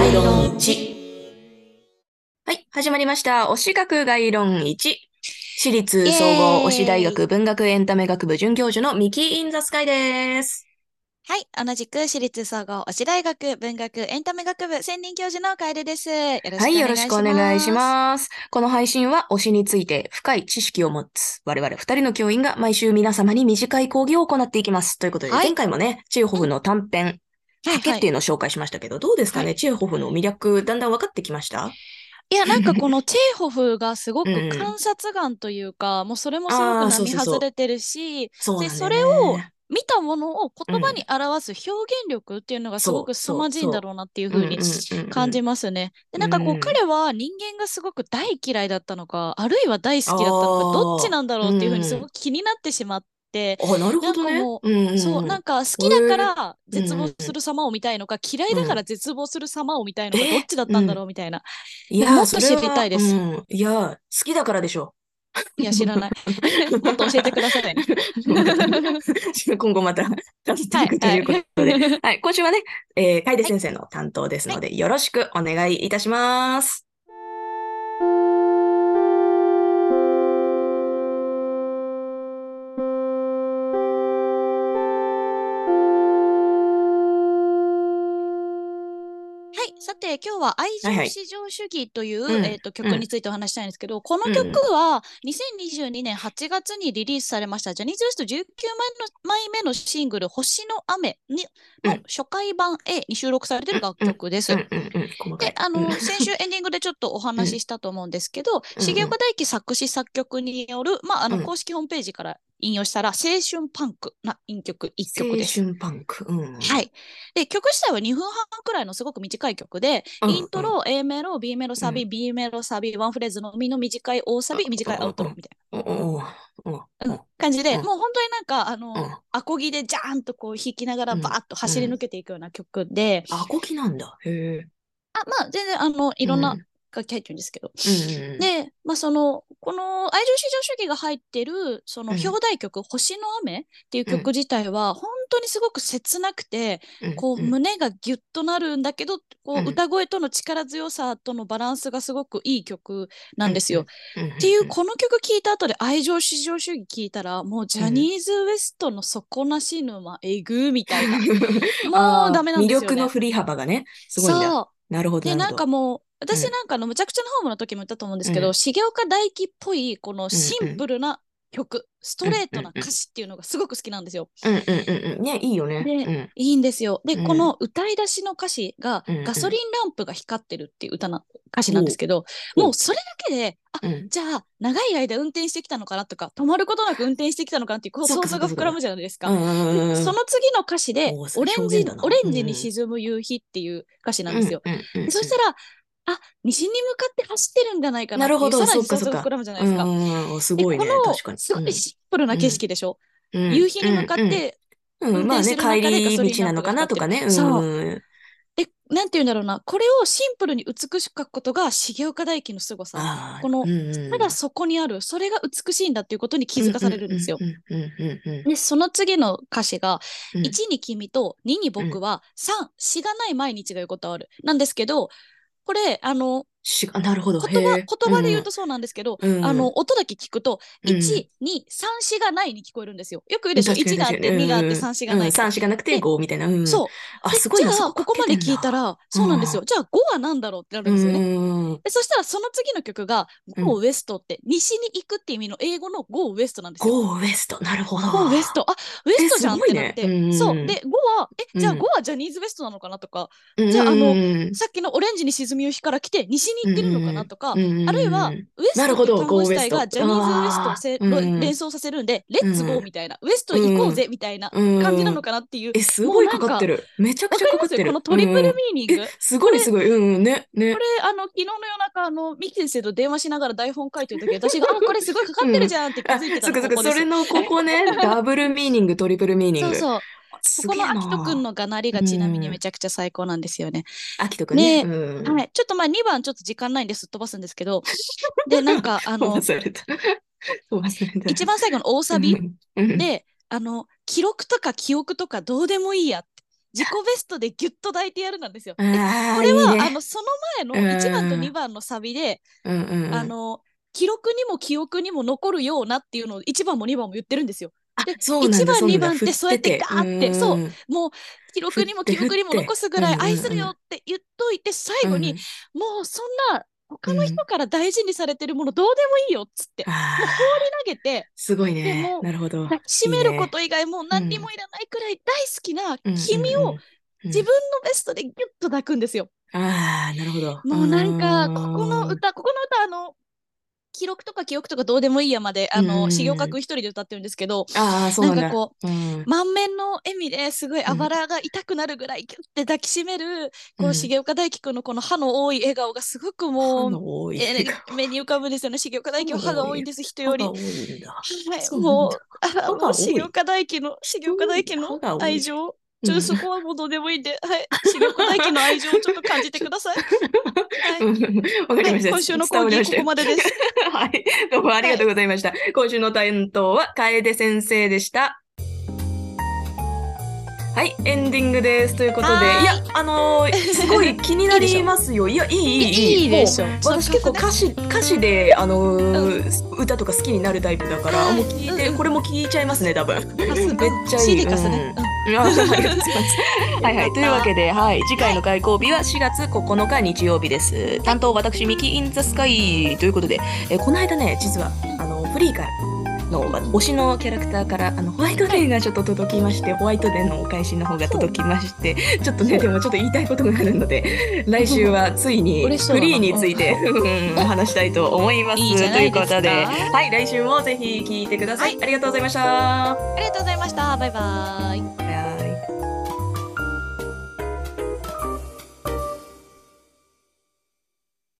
概論1。はい、始まりました。推し学概論1。私立総合推し大学文学エンタメ学部准教授のミキ・イン・ザ・スカイです。はい、同じく私立総合推し大学文学エンタメ学部専任教授の楓です。はい、よろしくお願いします。この配信は推しについて深い知識を持つ我々二人の教員が毎週皆様に短い講義を行っていきます。ということで、はい、前回もね、チーホフの短編はい賭けっていうはい。のを紹介しましたけど、どうですかね、はい。チェーホフの魅力、だんだん分かってきました？いや、なんかこのチェーホフがすごくうん観察眼というか、もうそれもすごく並外れてるし、それを見たものを言葉に表す表現力っていうのがすごく凄まじいんだろうなっていうふうに感じまますね。で、なんかこううん。彼は人間がすごく大嫌いだったのか、あるいは大好きだったのか、どっちなんだろうっていうふうにすうんごく気になってしまって、あ、なるほどね。うんうんそう、なんか好きだから絶望する様を見たいのか、嫌いだから絶望する様を見たいのか、え？どっちだったんだろうみたいな。いや、もっと知りたいですうんいや、好きだからでしょ。いや、知らない。もっと教えてくださいね。今後また出していくということで。はい、今週はね、えー、楓先生の担当ですので、よろしくお願いいたします。さて、今日は愛はいはい。情至上主義という、うんえっと、曲についてお話したいんですけど、このうん曲は2022年8月にリリースされました、ジャニーズ WEST19 枚の枚目のシングル、星の雨にのうん。初回版 A に収録されている楽曲です。で、。あの、うん。先週エンディングでちょっとお話ししたと思うんですけど、うん。重岡大樹作詞作曲による、まあ、あの、うん。公式ホームページから引用したら、青春パンクな一曲、一曲です。青春パンク。うん。はい。で、曲自体は2分半くらいのすごく短い曲で、うんイントロ、A メロ、B メロ、サビ、B メロ、サビ、ワンフレーズのみの短い大サビ、うん短いアウトロみたいな、感じで、うんもう本当になんか、あの、うんアコギでジャーンとこう弾きながらうんバーッと走り抜けていくような曲で、アコギなんだ。へえ。あ、まあ、全然、あの、いろんうなん楽器入ってるんですけど、うんうん。で、まあ、その、この愛情至上主義が入ってる、そのうん表題曲、星の雨っていううん曲自体は、本当にすごく切なくて、うんこう、うん胸がギュッとなるんだけど、こうんう、歌声との力強さとのバランスがすごくいい曲なんですよ。。うんうんっていう、この曲聴いた後で愛情至上主義聴いたら、もうジャニーズ WEST の底なし沼えぐーみたいな。もうダメなんですよね魅力の振り幅がね、すごいんだ。なるほど。で、なんかもう、私うんなんかあの、むちゃくちゃなホームの時も言ったと思うんですけど、うん重岡大樹っぽい、このシンプルな曲、ストレートな歌詞っていうのがすごく好きなんですよ。うんうんうんうん。ね、いいよね。でうん。いいんですよ。で、うん。この歌い出しの歌詞が、うんうんガソリンランプが光ってるっていう歌な、歌詞なんですけど、おう。もうそれだけで、あ、うん。じゃあ、長い間運転してきたのかなとか、止まることなく運転してきたのかなっていう、想像が膨らむじゃないですか。その次の歌詞でオレンジオレンジに沈む夕日っていう歌詞なんですよ。そしたら、あ、西に向かって走ってるんじゃないかなっていう、なるほど。さらにそ膨らむじゃないですか。うんすでごいね、この確かに。すごいシンプルな景色でしょ？うん。夕日に向かっ、て、うんうん。まあね、帰り道なのかなとかね。ランプが光ってう。で、なんて言うんだろうな、これをシンプルに美しく書くことが重岡大樹の凄さ。このただそこにある、それが美しいんだっていうことに気づかされるんですよ。で、その次の歌詞が、うん。1に君と2に僕は3、詩がない毎日が横たわる。なんですけど、これ、あの、しあ なるほど。言葉、言葉で言うとそうなんですけど、うんうんあの、音だけ聞くと、うん1、2、3詞がないに聞こえるんですよ。よく言うでしょ確かに ?1 があって、確かに2があって、うん3詞がない。3詞がなくて5みたいな。うんそう。あ、ですごいな。じゃあ、ここまで聞いたら、そうなんですよ。じゃあ、5は何だろうってなるんですよね。そしたら、その次の曲が、うん Go West って、西に行くって意味の英語の Go West なんですよ。Go West。なるほど。Go West。あ、ウエストじゃんってなって。ねうんそう。で、5は、え、じゃあうん5はジャニーズ WEST なのかなとか、うん。じゃああのうんさっきのオレンジに沈む夕日から来て、西に行ってるのかなとか、うんあるいは、うんウエストって単語自体 Go が West ジャニーズ WEST をせ連想させるんで、レッツゴうんーみたいな、ウエスト行こうぜみたいなうん感じなのかなっていう。え、すごいかかってる。めちゃくちゃかかってる。このトリプルミーニング。すごいすごい。うん、ね、ねこ。れ、あの、昨日の夜中、あの、ミキ先生と電話しながら台本書いてるとき、私が、あ、これすごいかかってるじゃんって気あ、づいてたそっかそここそれのここね、ダブルミーニング、トリプルミーニング。そうそう。こ。のアキトくんのがなりがちなみにめちゃくちゃ最高なんですよね。あきとくんね。ねうん。はい。ちょっとまあ2番ちょっと時間ないんですっ飛ばすんですけど、で、なんか あの。一番最後の大サビうん、で、あの、記録とか記憶とかどうでもいいやって。自己ベストでギュッと抱いてやるなんですよ。これは、ねあの、その前のうん1番と2番のサビで、うんうんうん。あの、記録にも記憶にも残るようなっていうのを1番も2番も言ってるんですよ。あでそうなんだ1番そうなんだ。2番ってそうやってガーって振そうん。もう記録にも記憶にも残すぐらい愛するよって言っといて最後に、もうそんな他の人から大事にされてるものどうでもいいよっつって、うんあもうー放り投げてすごいね。でもなるほど。抱きしめること以外もう何にもいらないくらい大好きな君を自分のベストでギュッと抱くんですよ。分、ああ、なるほど。もうなんかうんここの歌ここの歌あの記録とか記憶とかどうでもいいやまであの、うん重岡君一人で歌ってるんですけどああ、そうなんかこうん。満面の笑みですごいあばらが痛くなるぐらいギュッて抱きしめる、こう重岡大輝くんのこの歯の多い笑顔がすごくも歯う。えー目に浮かぶんですよね。重岡大輝は歯が多いんです人。より。もう重岡大輝の重岡大輝の愛情ちょっとそこはもうどうでもいいんで、はい、重岡大輝の愛情をちょっと感じてください。はいうんわかりました。はい、今週の講義ここまでです。はい。どうもありがとうございました。今週の担当は楓先生でした。はい、エンディングです。ということで、いいや、あのーすごい気になりますよ。いや、いい、いい、いい。いいでしょ私結構歌詞、歌詞で、あのー歌とか好きになるタイプだから、はいもう聞いて、うんこれも聞いちゃいますね、多分。めっちゃいい。CD 貸すね。うん はいはい。というわけで、はい。次回の開講日は4月9日日曜日です。担当私、ミキインザスカイということで、えーこの間ね、実は、あの、フリーからの推しのキャラクターから、あの、ホワイトデーがちょっと届きまして、ホワイトデーのお返しの方が届きまして、ちょっとね、でもちょっと言いたいことがあるので、来週はついにフリーについて、うんお話したいと思います。とないいうことで、はい。来週もぜひ聞いてください。はいありがとうございました。ありがとうございました。バイバイ。